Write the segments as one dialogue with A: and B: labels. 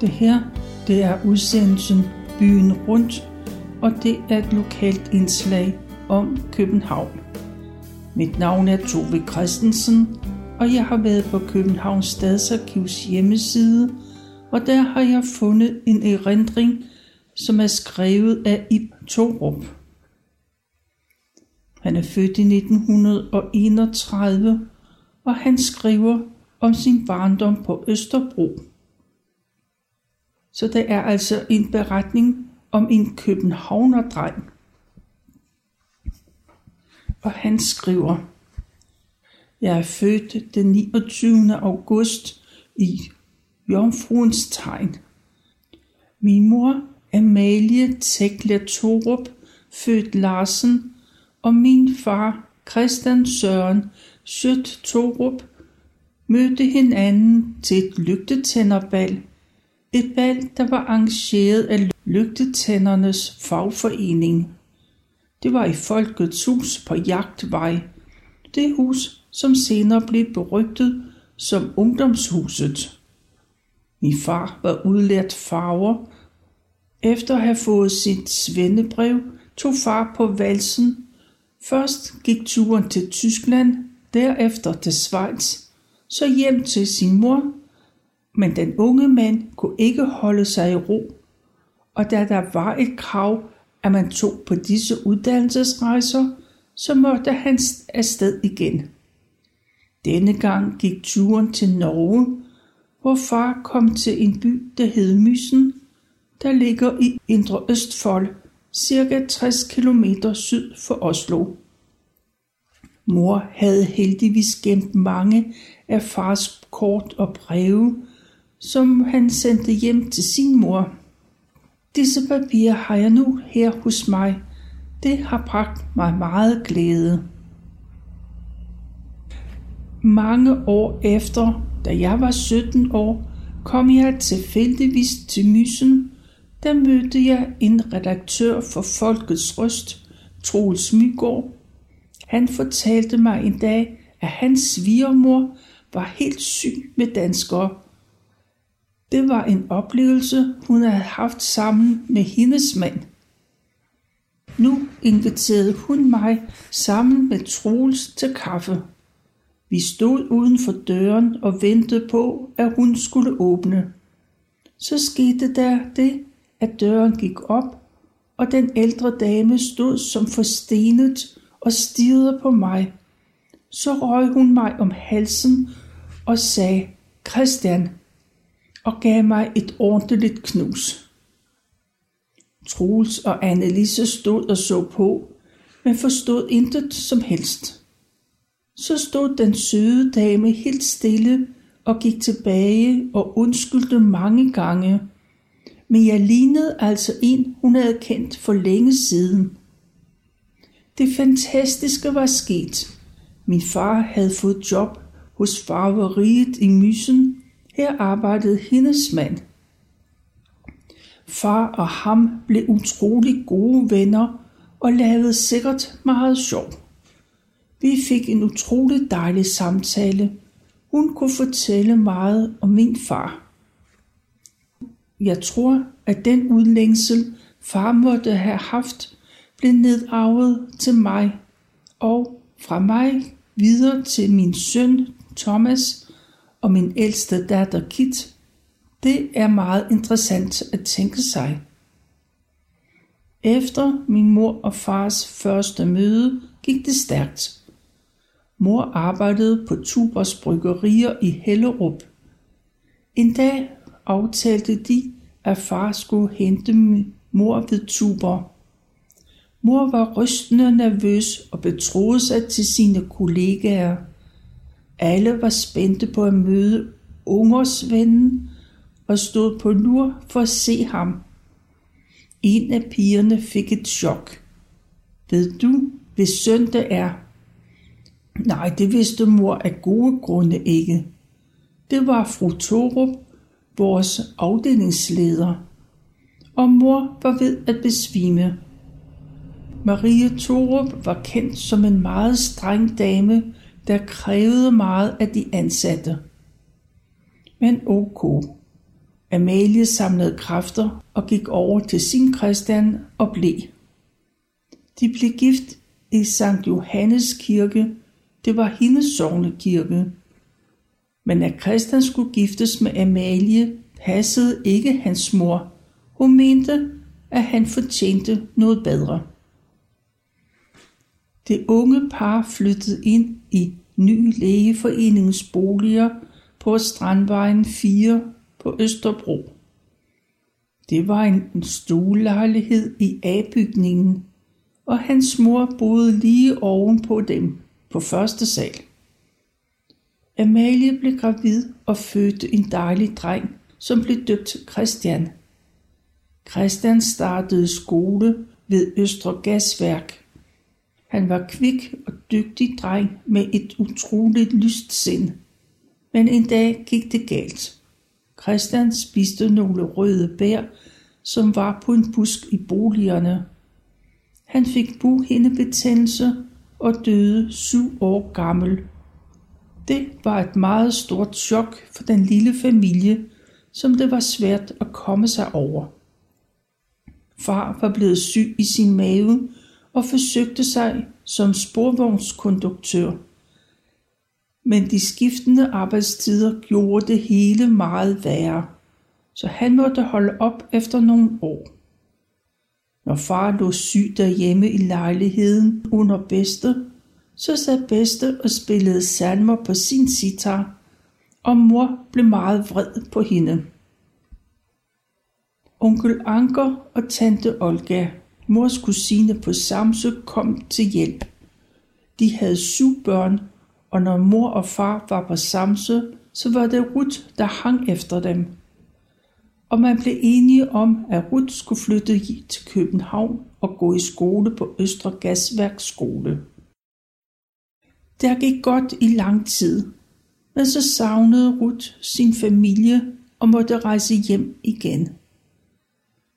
A: Det her, det er udsendelsen Byen Rundt, og det er et lokalt indslag om København. Mit navn er Tove Christensen, og jeg har været på Københavns Stadsarkivs hjemmeside, og der har jeg fundet en erindring, som er skrevet af Ib Torup. Han er født i 1931, og han skriver om sin barndom på Østerbro. Så det er altså en beretning om en københavnerdreng. Og han skriver, Jeg er født den 29. august i Jomfruens tegn. Min mor Amalie Tekla Torup, født Larsen, og min far Christian Søren Sødt Torup mødte hinanden til et lygtetænderbal. Et valg der var arrangeret af lygtetændernes fagforening. Det var i Folkets Hus på Jagtvej. Det hus, som senere blev berygtet som ungdomshuset. Min far var udlært farver. Efter at have fået sit svendebrev, tog far på valsen. Først gik turen til Tyskland, derefter til Schweiz, så hjem til sin mor. Men den unge mand kunne ikke holde sig i ro, og da der var et krav, at man tog på disse uddannelsesrejser, så måtte han afsted igen. Denne gang gik turen til Norge, hvor far kom til en by, der hed Mysen, der ligger i Indre Østfold, cirka 60 km syd for Oslo. Mor havde heldigvis gemt mange af fars kort og breve, som han sendte hjem til sin mor. Disse papirer har jeg nu her hos mig. Det har bragt mig meget glæde. Mange år efter, da jeg var 17 år, kom jeg tilfældigvis til Mysen. Der mødte jeg en redaktør for Folkets Røst, Troels Mygård. Han fortalte mig en dag, at hans svigermor var helt syg med danskere. Det var en oplevelse, hun havde haft sammen med hendes mand. Nu inviterede hun mig sammen med Troels til kaffe. Vi stod uden for døren og ventede på, at hun skulle åbne. Så skete der det, at døren gik op, og den ældre dame stod som forstenet og stirrede på mig. Så røg hun mig om halsen og sagde, Christian, og gav mig et ordentligt knus. Troels og Annelise stod og så på, men forstod intet som helst. Så stod den søde dame helt stille og gik tilbage og undskyldte mange gange. Men jeg lignede altså en, hun havde kendt for længe siden. Det fantastiske var sket. Min far havde fået job hos farveriet i Mysen. Her arbejdede hendes mand. Far og ham blev utrolig gode venner og lavede sikkert meget sjov. Vi fik en utrolig dejlig samtale. Hun kunne fortælle meget om min far. Jeg tror, at den udlængsel, far måtte have haft, blev nedarvet til mig og fra mig videre til min søn Thomas og min ældste datter Kit. Det er meget interessant at tænke sig. Efter min mor og fars første møde gik det stærkt. Mor arbejdede på Tubers bryggerier i Hellerup. En dag aftalte de, at far skulle hente mor ved Tuber. Mor var rystende nervøs og betroede sig til sine kollegaer. Alle var spændte på at møde ungersvennen og stod på lur for at se ham. En af pigerne fik et chok. Ved du, hvis søndag er, Nej, det vidste mor af gode grunde ikke. Det var fru Torup, vores afdelingsleder, og mor var ved at besvime. Marie Torup var kendt som en meget streng dame, der krævede meget af de ansatte. Men ok. Amalie samlede kræfter og gik over til sin Christian og blev. De blev gift i St. Johannes kirke. Det var hendes kirke. Men at Christian skulle giftes med Amalie, passede ikke hans mor. Hun mente, at han fortjente noget bedre. Det unge par flyttede ind i ny lægeforeningens boliger på Strandvejen 4 på Østerbro. Det var en stuelejlighed i A-bygningen, og hans mor boede lige oven på dem på første sal. Amalie blev gravid og fødte en dejlig dreng, som blev døbt Christian. Christian startede skole ved Østre Gasværk. Han var kvik og dygtig dreng med et utroligt lyst sind. Men en dag gik det galt. Christian spiste nogle røde bær, som var på en busk i boligerne. Han fik buhindebetændelse og døde syv år gammel. Det var et meget stort chok for den lille familie, som det var svært at komme sig over. Far var blevet syg i sin mave og forsøgte sig som sporvognskonduktør. Men de skiftende arbejdstider gjorde det hele meget værre, så han måtte holde op efter nogle år. Når far lå syg derhjemme i lejligheden under bedste, så sad bedste og spillede salmer på sin sitar, og mor blev meget vred på hende. Onkel Anker og tante Olga, mors kusine på Samsø, kom til hjælp. De havde syv børn, og når mor og far var på Samsø, så var det Ruth, der hang efter dem. Og man blev enige om, at Ruth skulle flytte til København og gå i skole på Østre Gasværksskole. Der gik godt i lang tid, men så savnede Ruth sin familie og måtte rejse hjem igen.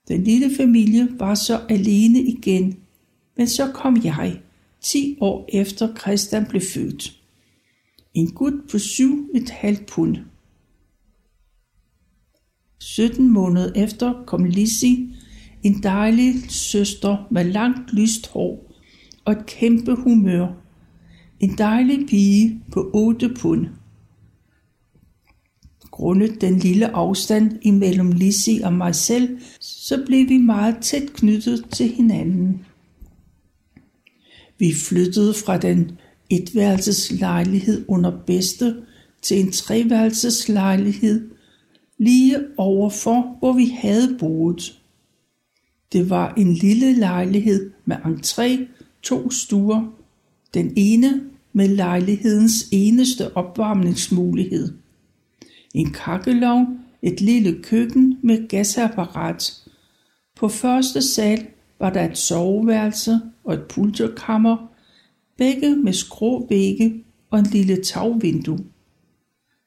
A: Den lille familie var så alene igen, men så kom jeg, 10 år efter Christian blev født. En gut på syv et halvt pund. 17 måneder efter kom Lizzie, en dejlig søster med langt lyst hår og et kæmpe humør. En dejlig pige på 8 pund. Grundet den lille afstand imellem Lizzie og mig selv, så blev vi meget tæt knyttet til hinanden. Vi flyttede fra den etværelseslejlighed under bedste til en treværelseslejlighed lige overfor, hvor vi havde boet. Det var en lille lejlighed med entré, to stuer, den ene med lejlighedens eneste opvarmningsmulighed. En kakkelovn, et lille køkken med gasapparat. På første sal var der et soveværelse og et pulterkammer, begge med skrå vægge og en lille tagvindue.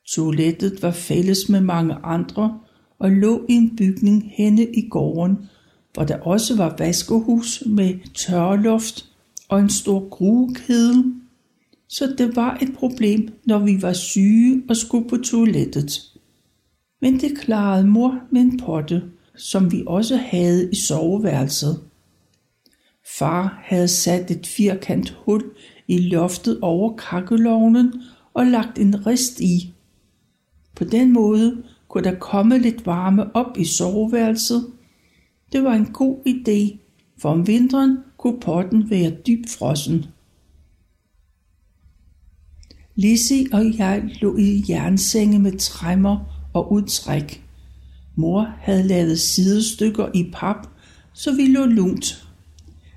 A: Toilettet var fælles med mange andre og lå i en bygning henne i gården, hvor der også var vaskehus med tørloft og en stor gruekedel. Så det var et problem, når vi var syge og skulle på toilettet. Men det klarede mor med en potte, som vi også havde i soveværelset. Far havde sat et firkant hul i loftet over kakkelovnen og lagt en rist i. På den måde kunne der komme lidt varme op i soveværelset. Det var en god idé, for om vinteren kunne potten være dybfrossen. frossen. Lizzie og jeg lå i jernsenge med træmmer og udtræk. Mor havde lavet sidestykker i pap, så vi lå lunt.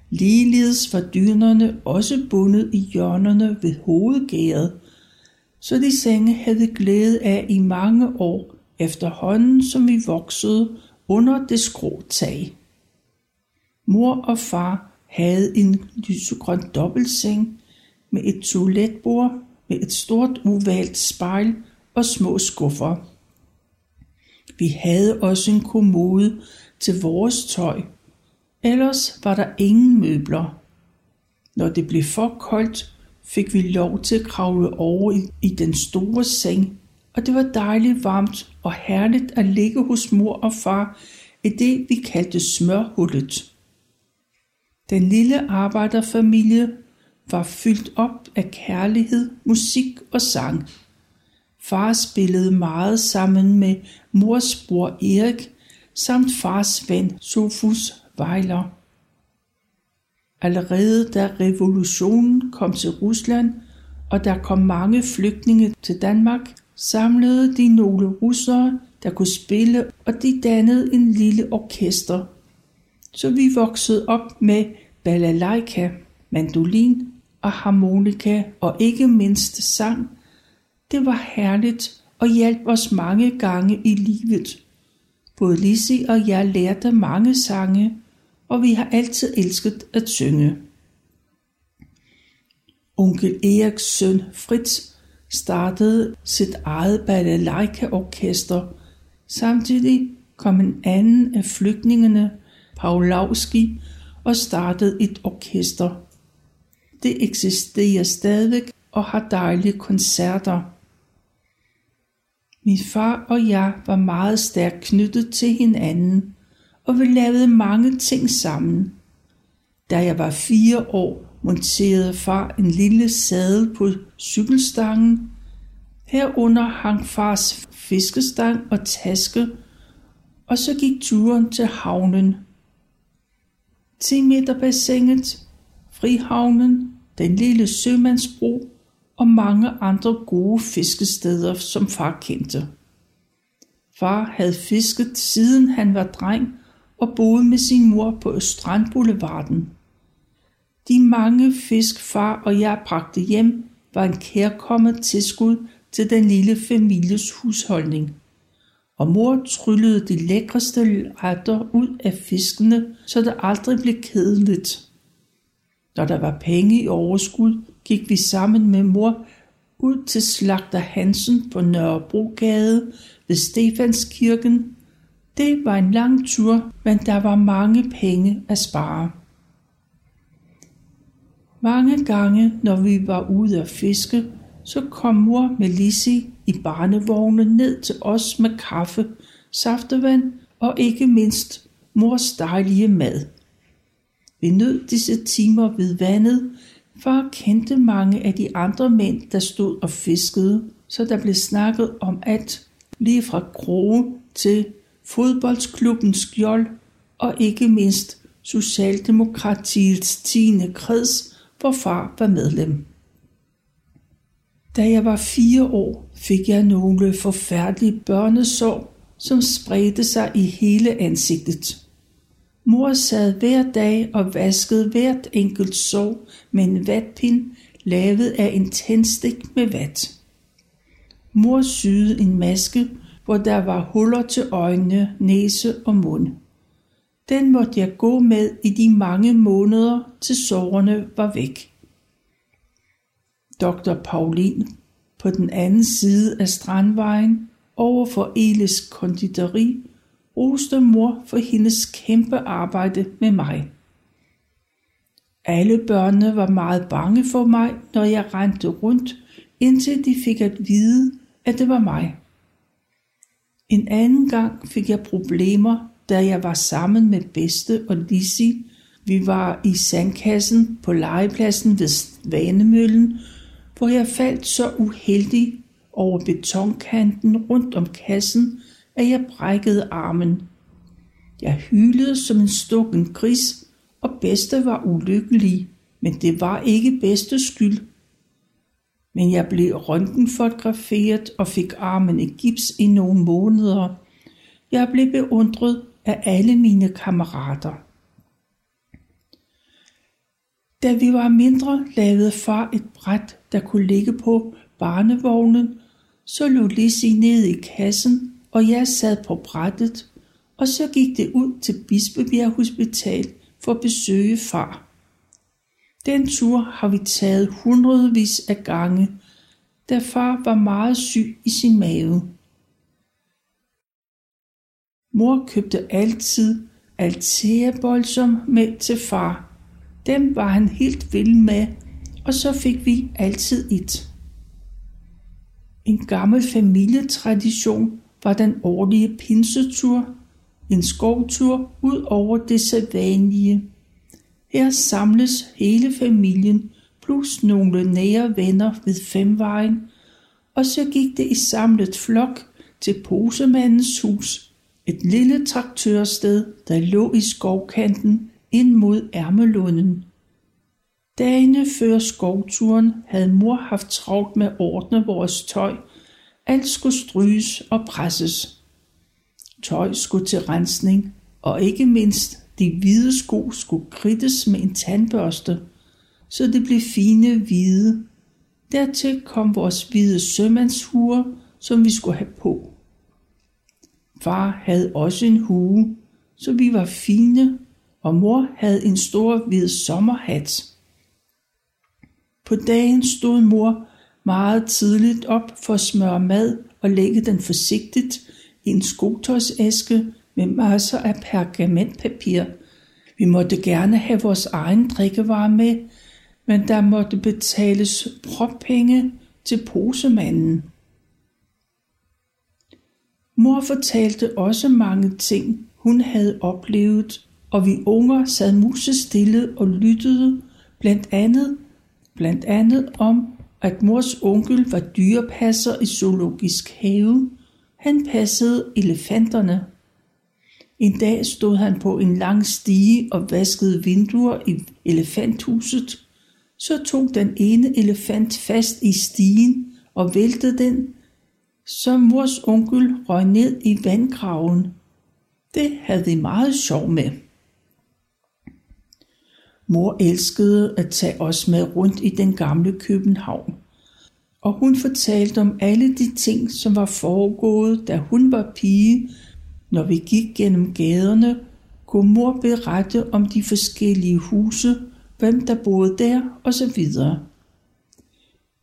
A: Ligeledes var dynerne også bundet i hjørnerne ved hovedgæret, så de senge havde glæde af i mange år efterhånden, som vi voksede under det skrå tag. Mor og far havde en lysegrøn dobbeltseng med et toiletbord med et stort uvalt spejl og små skuffer. Vi havde også en kommode til vores tøj Ellers var der ingen møbler. Når det blev for koldt, fik vi lov til at kravle over i, i den store seng og det var dejligt varmt og herligt at ligge hos mor og far i det, vi kaldte smørhullet. Den lille arbejderfamilie var fyldt op af kærlighed, musik og sang. Far spillede meget sammen med mors bror Erik, samt fars ven Sofus Weiler. Allerede da revolutionen kom til Rusland, og der kom mange flygtninge til Danmark, samlede de nogle russere, der kunne spille, og de dannede en lille orkester. Så vi voksede op med balalaika, mandolin og harmonika og ikke mindst sang. Det var herligt og hjalp os mange gange i livet. Både Lisi og jeg lærte mange sange, og vi har altid elsket at synge. Onkel Eriks søn Fritz startede sit eget balalaika-orkester. Samtidig kom en anden af flygtningene, Paulowski, og startede et orkester. Det eksisterer stadigvæk og har dejlige koncerter. Min far og jeg var meget stærkt knyttet til hinanden, og vi lavede mange ting sammen. Da jeg var fire år, monterede far en lille sadel på cykelstangen. Herunder hang fars fiskestang og taske, og så gik turen til havnen. 10 meter bassinet, Frihavnen, den lille sømandsbro og mange andre gode fiskesteder, som far kendte. Far havde fisket siden han var dreng og boede med sin mor på Strandboulevarden. De mange fisk far og jeg bragte hjem var en kærkommet tilskud til den lille families husholdning. Og mor tryllede de lækreste retter ud af fiskene, så det aldrig blev kedeligt. Når der var penge i overskud, gik vi sammen med mor ud til slagter Hansen på Nørrebrogade ved Stefanskirken. Det var en lang tur, men der var mange penge at spare. Mange gange, når vi var ude at fiske, så kom mor med Lisi i barnevognen ned til os med kaffe, saftevand og ikke mindst mors dejlige mad. Vi nød disse timer ved vandet, for kendte mange af de andre mænd, der stod og fiskede, så der blev snakket om alt, lige fra kroge til fodboldsklubben Skjold og ikke mindst Socialdemokratiets 10. kreds, hvor far var medlem. Da jeg var fire år, fik jeg nogle forfærdelige børnesår, som spredte sig i hele ansigtet. Mor sad hver dag og vaskede hvert enkelt sår med en vatpind lavet af en tændstik med vat. Mor syede en maske, hvor der var huller til øjne, næse og mund. Den måtte jeg gå med i de mange måneder, til sårene var væk. Dr. Paulin på den anden side af Strandvejen over for Eles konditori roste mor for hendes kæmpe arbejde med mig. Alle børnene var meget bange for mig, når jeg rendte rundt, indtil de fik at vide, at det var mig. En anden gang fik jeg problemer, da jeg var sammen med Bedste og Lisi. Vi var i sandkassen på legepladsen ved Vanemøllen, hvor jeg faldt så uheldig over betonkanten rundt om kassen, at jeg brækkede armen. Jeg hylede som en stukken gris, og bedste var ulykkelig, men det var ikke bedste skyld. Men jeg blev røntgenfotograferet og fik armen i gips i nogle måneder. Jeg blev beundret af alle mine kammerater. Da vi var mindre, lavede far et bræt, der kunne ligge på barnevognen, så lå Lizzie ned i kassen og jeg sad på brættet, og så gik det ud til Bispebjerg Hospital for at besøge far. Den tur har vi taget hundredvis af gange, da far var meget syg i sin mave. Mor købte altid Altea med til far. Dem var han helt vild med, og så fik vi altid et. En gammel familietradition var den årlige pinsetur, en skovtur ud over det sædvanlige. Her samles hele familien plus nogle nære venner ved Femvejen, og så gik det i samlet flok til Posemandens hus, et lille traktørsted, der lå i skovkanten ind mod Ærmelunden. Dagene før skovturen havde mor haft travlt med at ordne vores tøj. Alt skulle stryges og presses. Tøj skulle til rensning, og ikke mindst de hvide sko skulle kridtes med en tandbørste, så det blev fine hvide. Dertil kom vores hvide sømandshuer, som vi skulle have på. Far havde også en hue, så vi var fine, og mor havde en stor hvid sommerhat. På dagen stod mor meget tidligt op for at smøre mad og lægge den forsigtigt i en skotøjsæske med masser af pergamentpapir. Vi måtte gerne have vores egen drikkevarer med, men der måtte betales proppenge til posemanden. Mor fortalte også mange ting, hun havde oplevet, og vi unger sad musestille og lyttede, blandt andet, blandt andet om, at mors onkel var dyrepasser i zoologisk have. Han passede elefanterne. En dag stod han på en lang stige og vaskede vinduer i elefanthuset. Så tog den ene elefant fast i stigen og væltede den, så mors onkel røg ned i vandgraven. Det havde de meget sjov med. Mor elskede at tage os med rundt i den gamle København, og hun fortalte om alle de ting, som var foregået, da hun var pige. Når vi gik gennem gaderne, kunne mor berette om de forskellige huse, hvem der boede der osv.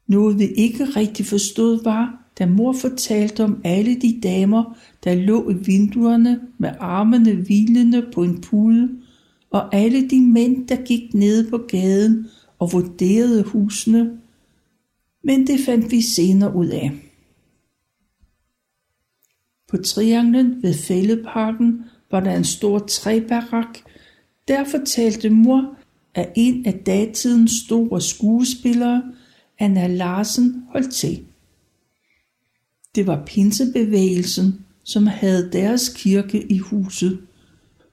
A: Noget vi ikke rigtig forstod var, da mor fortalte om alle de damer, der lå i vinduerne med armene hvilende på en pude, og alle de mænd, der gik ned på gaden og vurderede husene. Men det fandt vi senere ud af. På trianglen ved fældeparken var der en stor træbarak. Der fortalte mor, at en af datidens store skuespillere, Anna Larsen, holdt til. Det var pinsebevægelsen, som havde deres kirke i huset.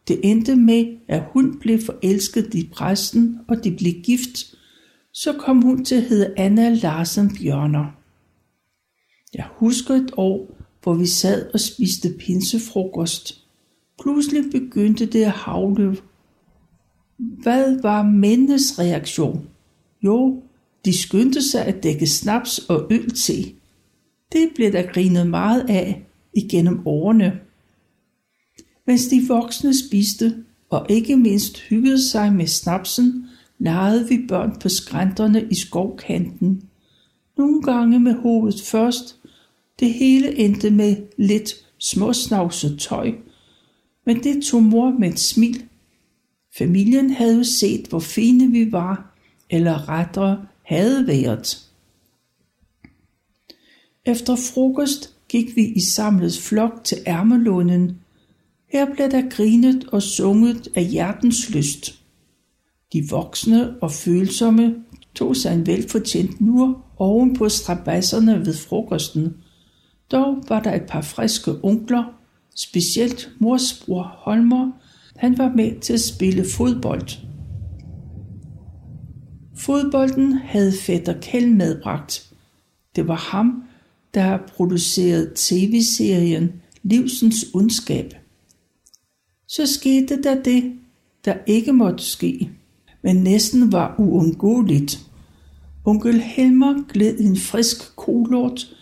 A: Det endte med, at hun blev forelsket i præsten, og de blev gift. Så kom hun til at hedde Anna Larsen Bjørner. Jeg husker et år, hvor vi sad og spiste pinsefrokost. Pludselig begyndte det at havle. Hvad var mændenes reaktion? Jo, de skyndte sig at dække snaps og øl til. Det blev der grinet meget af igennem årene. Mens de voksne spiste, og ikke mindst hyggede sig med snapsen, legede vi børn på skrænterne i skovkanten. Nogle gange med hovedet først. Det hele endte med lidt småsnavset tøj, men det tog mor med et smil. Familien havde jo set, hvor fine vi var, eller rettere havde været. Efter frokost gik vi i samlet flok til Ærmelunden. Her blev der grinet og sunget af hjertens lyst. De voksne og følsomme tog sig en velfortjent nur oven på strabasserne ved frokosten. Dog var der et par friske onkler, specielt mors bror Holmer. Han var med til at spille fodbold. Fodbolden havde fætter Kjell medbragt. Det var ham, der producerede tv-serien Livsens ondskab. Så skete der det, der ikke måtte ske, men næsten var uundgåeligt. Onkel Helmer gled en frisk kolort,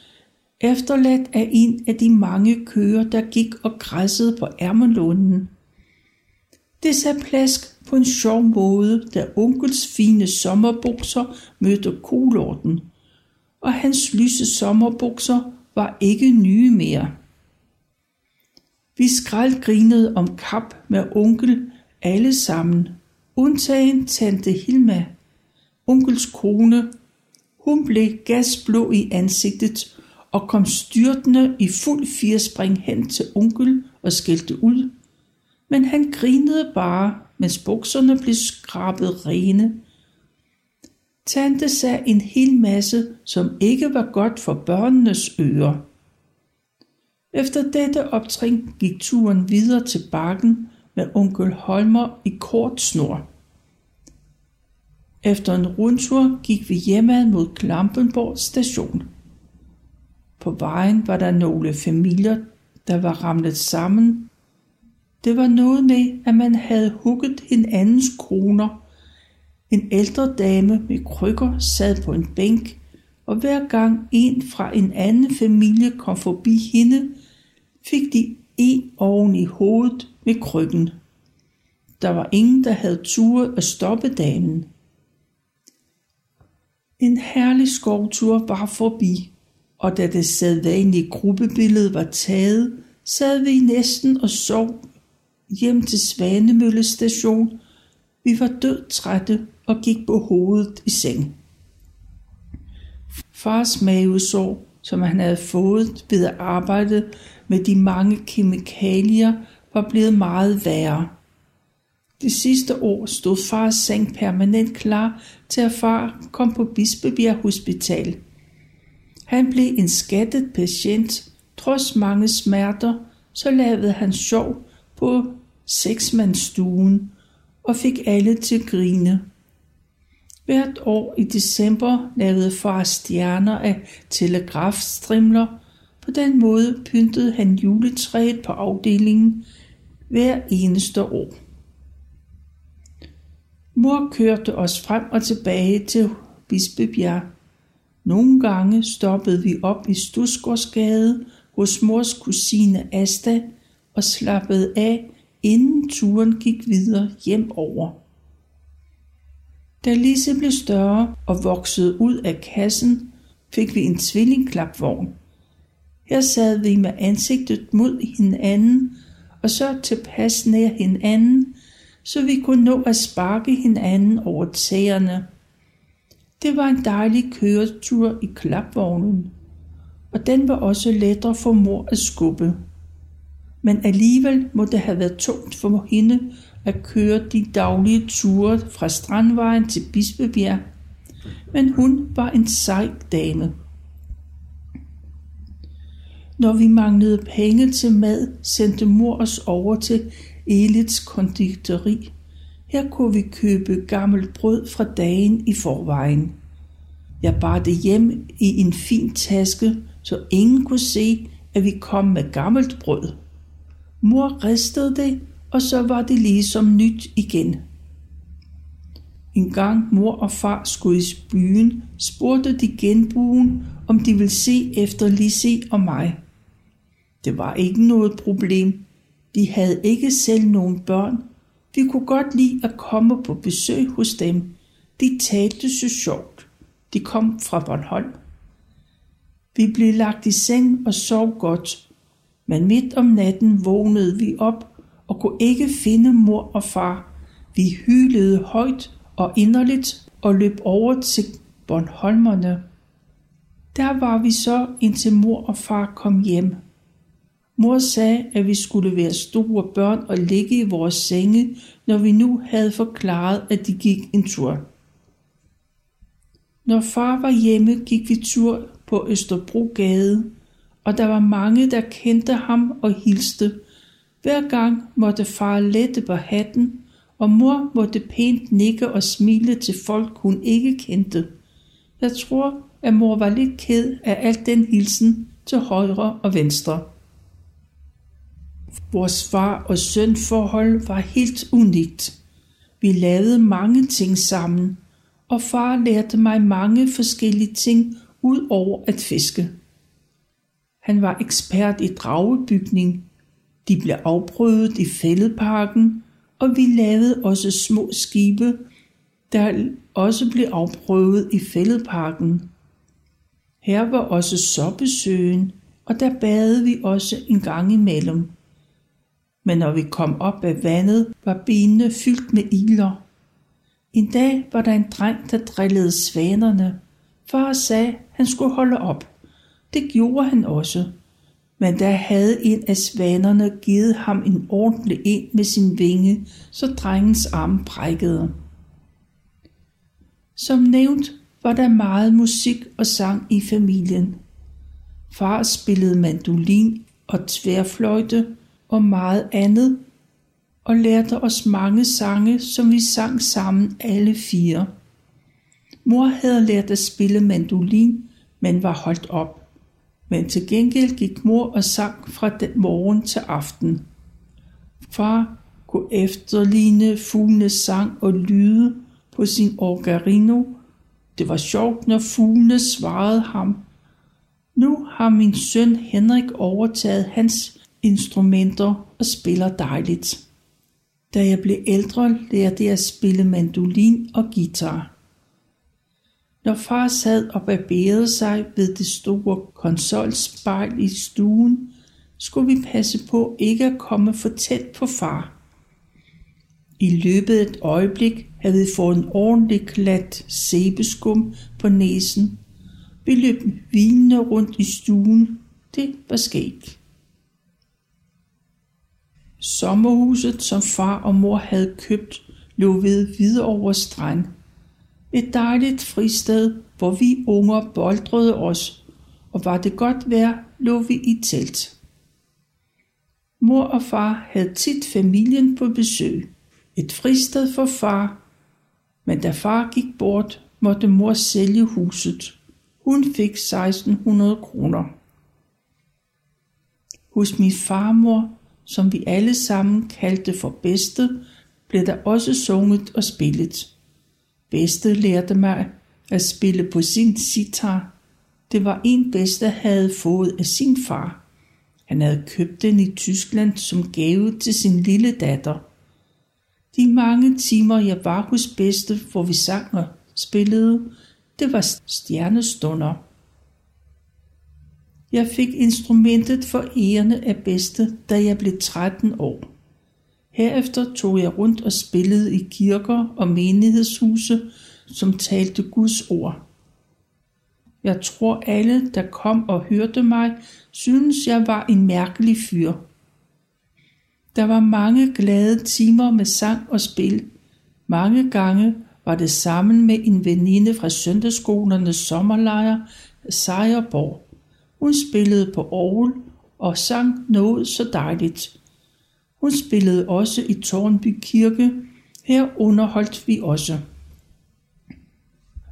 A: efterladt af en af de mange køer, der gik og græssede på ærmelunden. Det sagde plask på en sjov måde, da onkels fine sommerbukser mødte kolorten – og hans lyse sommerbukser var ikke nye mere. Vi skraldgrinede om kap med onkel alle sammen, undtagen tante Hilma, onkels kone. Hun blev gasblå i ansigtet og kom styrtende i fuld firespring hen til onkel og skældte ud. Men han grinede bare, mens bukserne blev skrabet rene. Tante sagde en hel masse, som ikke var godt for børnenes ører. Efter dette optrin gik turen videre til bakken med onkel Holmer i kort snor. Efter en rundtur gik vi hjemad mod Klampenborg station. På vejen var der nogle familier, der var ramlet sammen. Det var noget med, at man havde hugget hinandens kroner. En ældre dame med krykker sad på en bænk, og hver gang en fra en anden familie kom forbi hende, fik de en oven i hovedet med krykken. Der var ingen, der havde ture at stoppe damen. En herlig skovtur var forbi, og da det sædvanlige gruppebillede var taget, sad vi næsten og sov hjem til Svanemølle station. Vi var død trætte og gik på hovedet i seng. Fars mavesår, som han havde fået ved at arbejde med de mange kemikalier, var blevet meget værre. Det sidste år stod fars seng permanent klar til at far kom på Bispebjerg Hospital. Han blev en skattet patient. Trods mange smerter, så lavede han sjov på seksmandsstuen og fik alle til at grine. Hvert år i december lavede far stjerner af telegrafstrimler. På den måde pyntede han juletræet på afdelingen hver eneste år. Mor kørte os frem og tilbage til Bispebjerg. Nogle gange stoppede vi op i Stusgårdsgade hos mors kusine Asta og slappede af, inden turen gik videre hjem over. Da Lise blev større og voksede ud af kassen, fik vi en tvillingklapvogn. Her sad vi med ansigtet mod hinanden og så tilpas nær hinanden, så vi kunne nå at sparke hinanden over tæerne. Det var en dejlig køretur i klapvognen, og den var også lettere for mor at skubbe. Men alligevel må det have været tungt for hende at køre de daglige ture fra Strandvejen til Bispebjerg. Men hun var en sej dame. Når vi manglede penge til mad, sendte mor os over til Elits konditori. Her kunne vi købe gammelt brød fra dagen i forvejen. Jeg bar det hjem i en fin taske, så ingen kunne se, at vi kom med gammelt brød. Mor ristede det, og så var det ligesom nyt igen. En gang mor og far skulle i byen, spurgte de genbuen, om de ville se efter Lise og mig. Det var ikke noget problem, vi havde ikke selv nogen børn. Vi kunne godt lide at komme på besøg hos dem. De talte så sjovt. De kom fra Bornholm. Vi blev lagt i seng og sov godt, men midt om natten vågnede vi op og kunne ikke finde mor og far. Vi hylede højt og inderligt og løb over til Bornholmerne. Der var vi så, indtil mor og far kom hjem. Mor sagde, at vi skulle være store børn og ligge i vores senge, når vi nu havde forklaret, at de gik en tur. Når far var hjemme, gik vi tur på Østerbrogade, og der var mange, der kendte ham og hilste. Hver gang måtte far lette på hatten, og mor måtte pænt nikke og smile til folk, hun ikke kendte. Jeg tror, at mor var lidt ked af alt den hilsen til højre og venstre. Vores far og søn forhold var helt unikt. Vi lavede mange ting sammen, og far lærte mig mange forskellige ting ud over at fiske. Han var ekspert i dragebygning. De blev afprøvet i fældeparken, og vi lavede også små skibe, der også blev afprøvet i fældeparken. Her var også Soppesøen, og der badede vi også en gang imellem men når vi kom op af vandet, var benene fyldt med iler. En dag var der en dreng, der drillede svanerne. Far sagde, han skulle holde op. Det gjorde han også. Men da havde en af svanerne givet ham en ordentlig en med sin vinge, så drengens arm brækkede. Som nævnt var der meget musik og sang i familien. Far spillede mandolin og tværfløjte og meget andet, og lærte os mange sange, som vi sang sammen alle fire. Mor havde lært at spille mandolin, men var holdt op. Men til gengæld gik mor og sang fra den morgen til aften. Far kunne efterligne fuglenes sang og lyde på sin orgarino. Det var sjovt, når fuglene svarede ham. Nu har min søn Henrik overtaget hans instrumenter og spiller dejligt. Da jeg blev ældre, lærte jeg at spille mandolin og guitar. Når far sad og barberede sig ved det store konsolspejl i stuen, skulle vi passe på ikke at komme for tæt på far. I løbet af et øjeblik havde vi fået en ordentlig klat sæbeskum på næsen. Vi løb vinende rundt i stuen. Det var sket. Sommerhuset, som far og mor havde købt, lå ved Hvidovre Strand. Et dejligt fristed, hvor vi unger boldrede os, og var det godt vejr, lå vi i telt. Mor og far havde tit familien på besøg. Et fristed for far, men da far gik bort, måtte mor sælge huset. Hun fik 1600 kroner. Hos min farmor som vi alle sammen kaldte for bedste, blev der også sunget og spillet. Bedste lærte mig at spille på sin sitar. Det var en bedste havde fået af sin far. Han havde købt den i Tyskland som gave til sin lille datter. De mange timer jeg var hos bedste, hvor vi sang og spillede, det var stjernestunder. Jeg fik instrumentet for ærende af bedste, da jeg blev 13 år. Herefter tog jeg rundt og spillede i kirker og menighedshuse, som talte Guds ord. Jeg tror alle, der kom og hørte mig, synes jeg var en mærkelig fyr. Der var mange glade timer med sang og spil. Mange gange var det sammen med en veninde fra søndagsskolernes sommerlejr Sejerborg. Hun spillede på orgel og sang noget så dejligt. Hun spillede også i Tornby Kirke. Her underholdt vi også.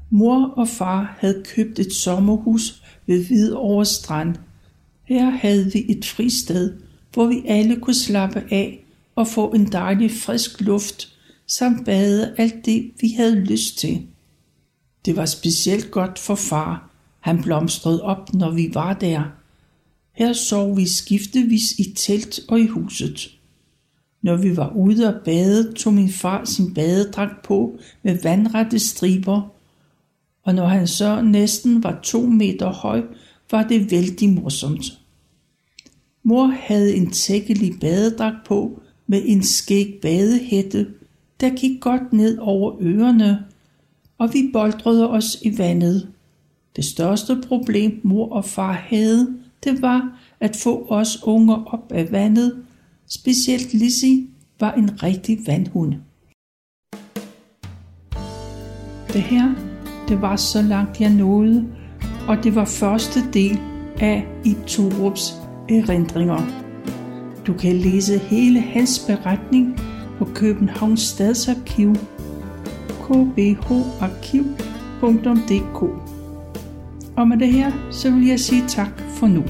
A: Mor og far havde købt et sommerhus ved Hvidovre Strand. Her havde vi et fristed, hvor vi alle kunne slappe af og få en dejlig frisk luft, samt bade alt det, vi havde lyst til. Det var specielt godt for far, han blomstrede op, når vi var der. Her sov vi skiftevis i telt og i huset. Når vi var ude og bade, tog min far sin badedragt på med vandrette striber, og når han så næsten var to meter høj, var det vældig morsomt. Mor havde en tækkelig badedragt på med en skæg badehætte, der gik godt ned over ørerne, og vi boldrede os i vandet. Det største problem mor og far havde, det var at få os unger op af vandet. Specielt Lizzie var en rigtig vandhund. Det her, det var så langt jeg nåede, og det var første del af i Torups erindringer. Du kan læse hele hans beretning på Københavns Stadsarkiv kbharkiv.dk og med det her, så vil jeg sige tak for nu.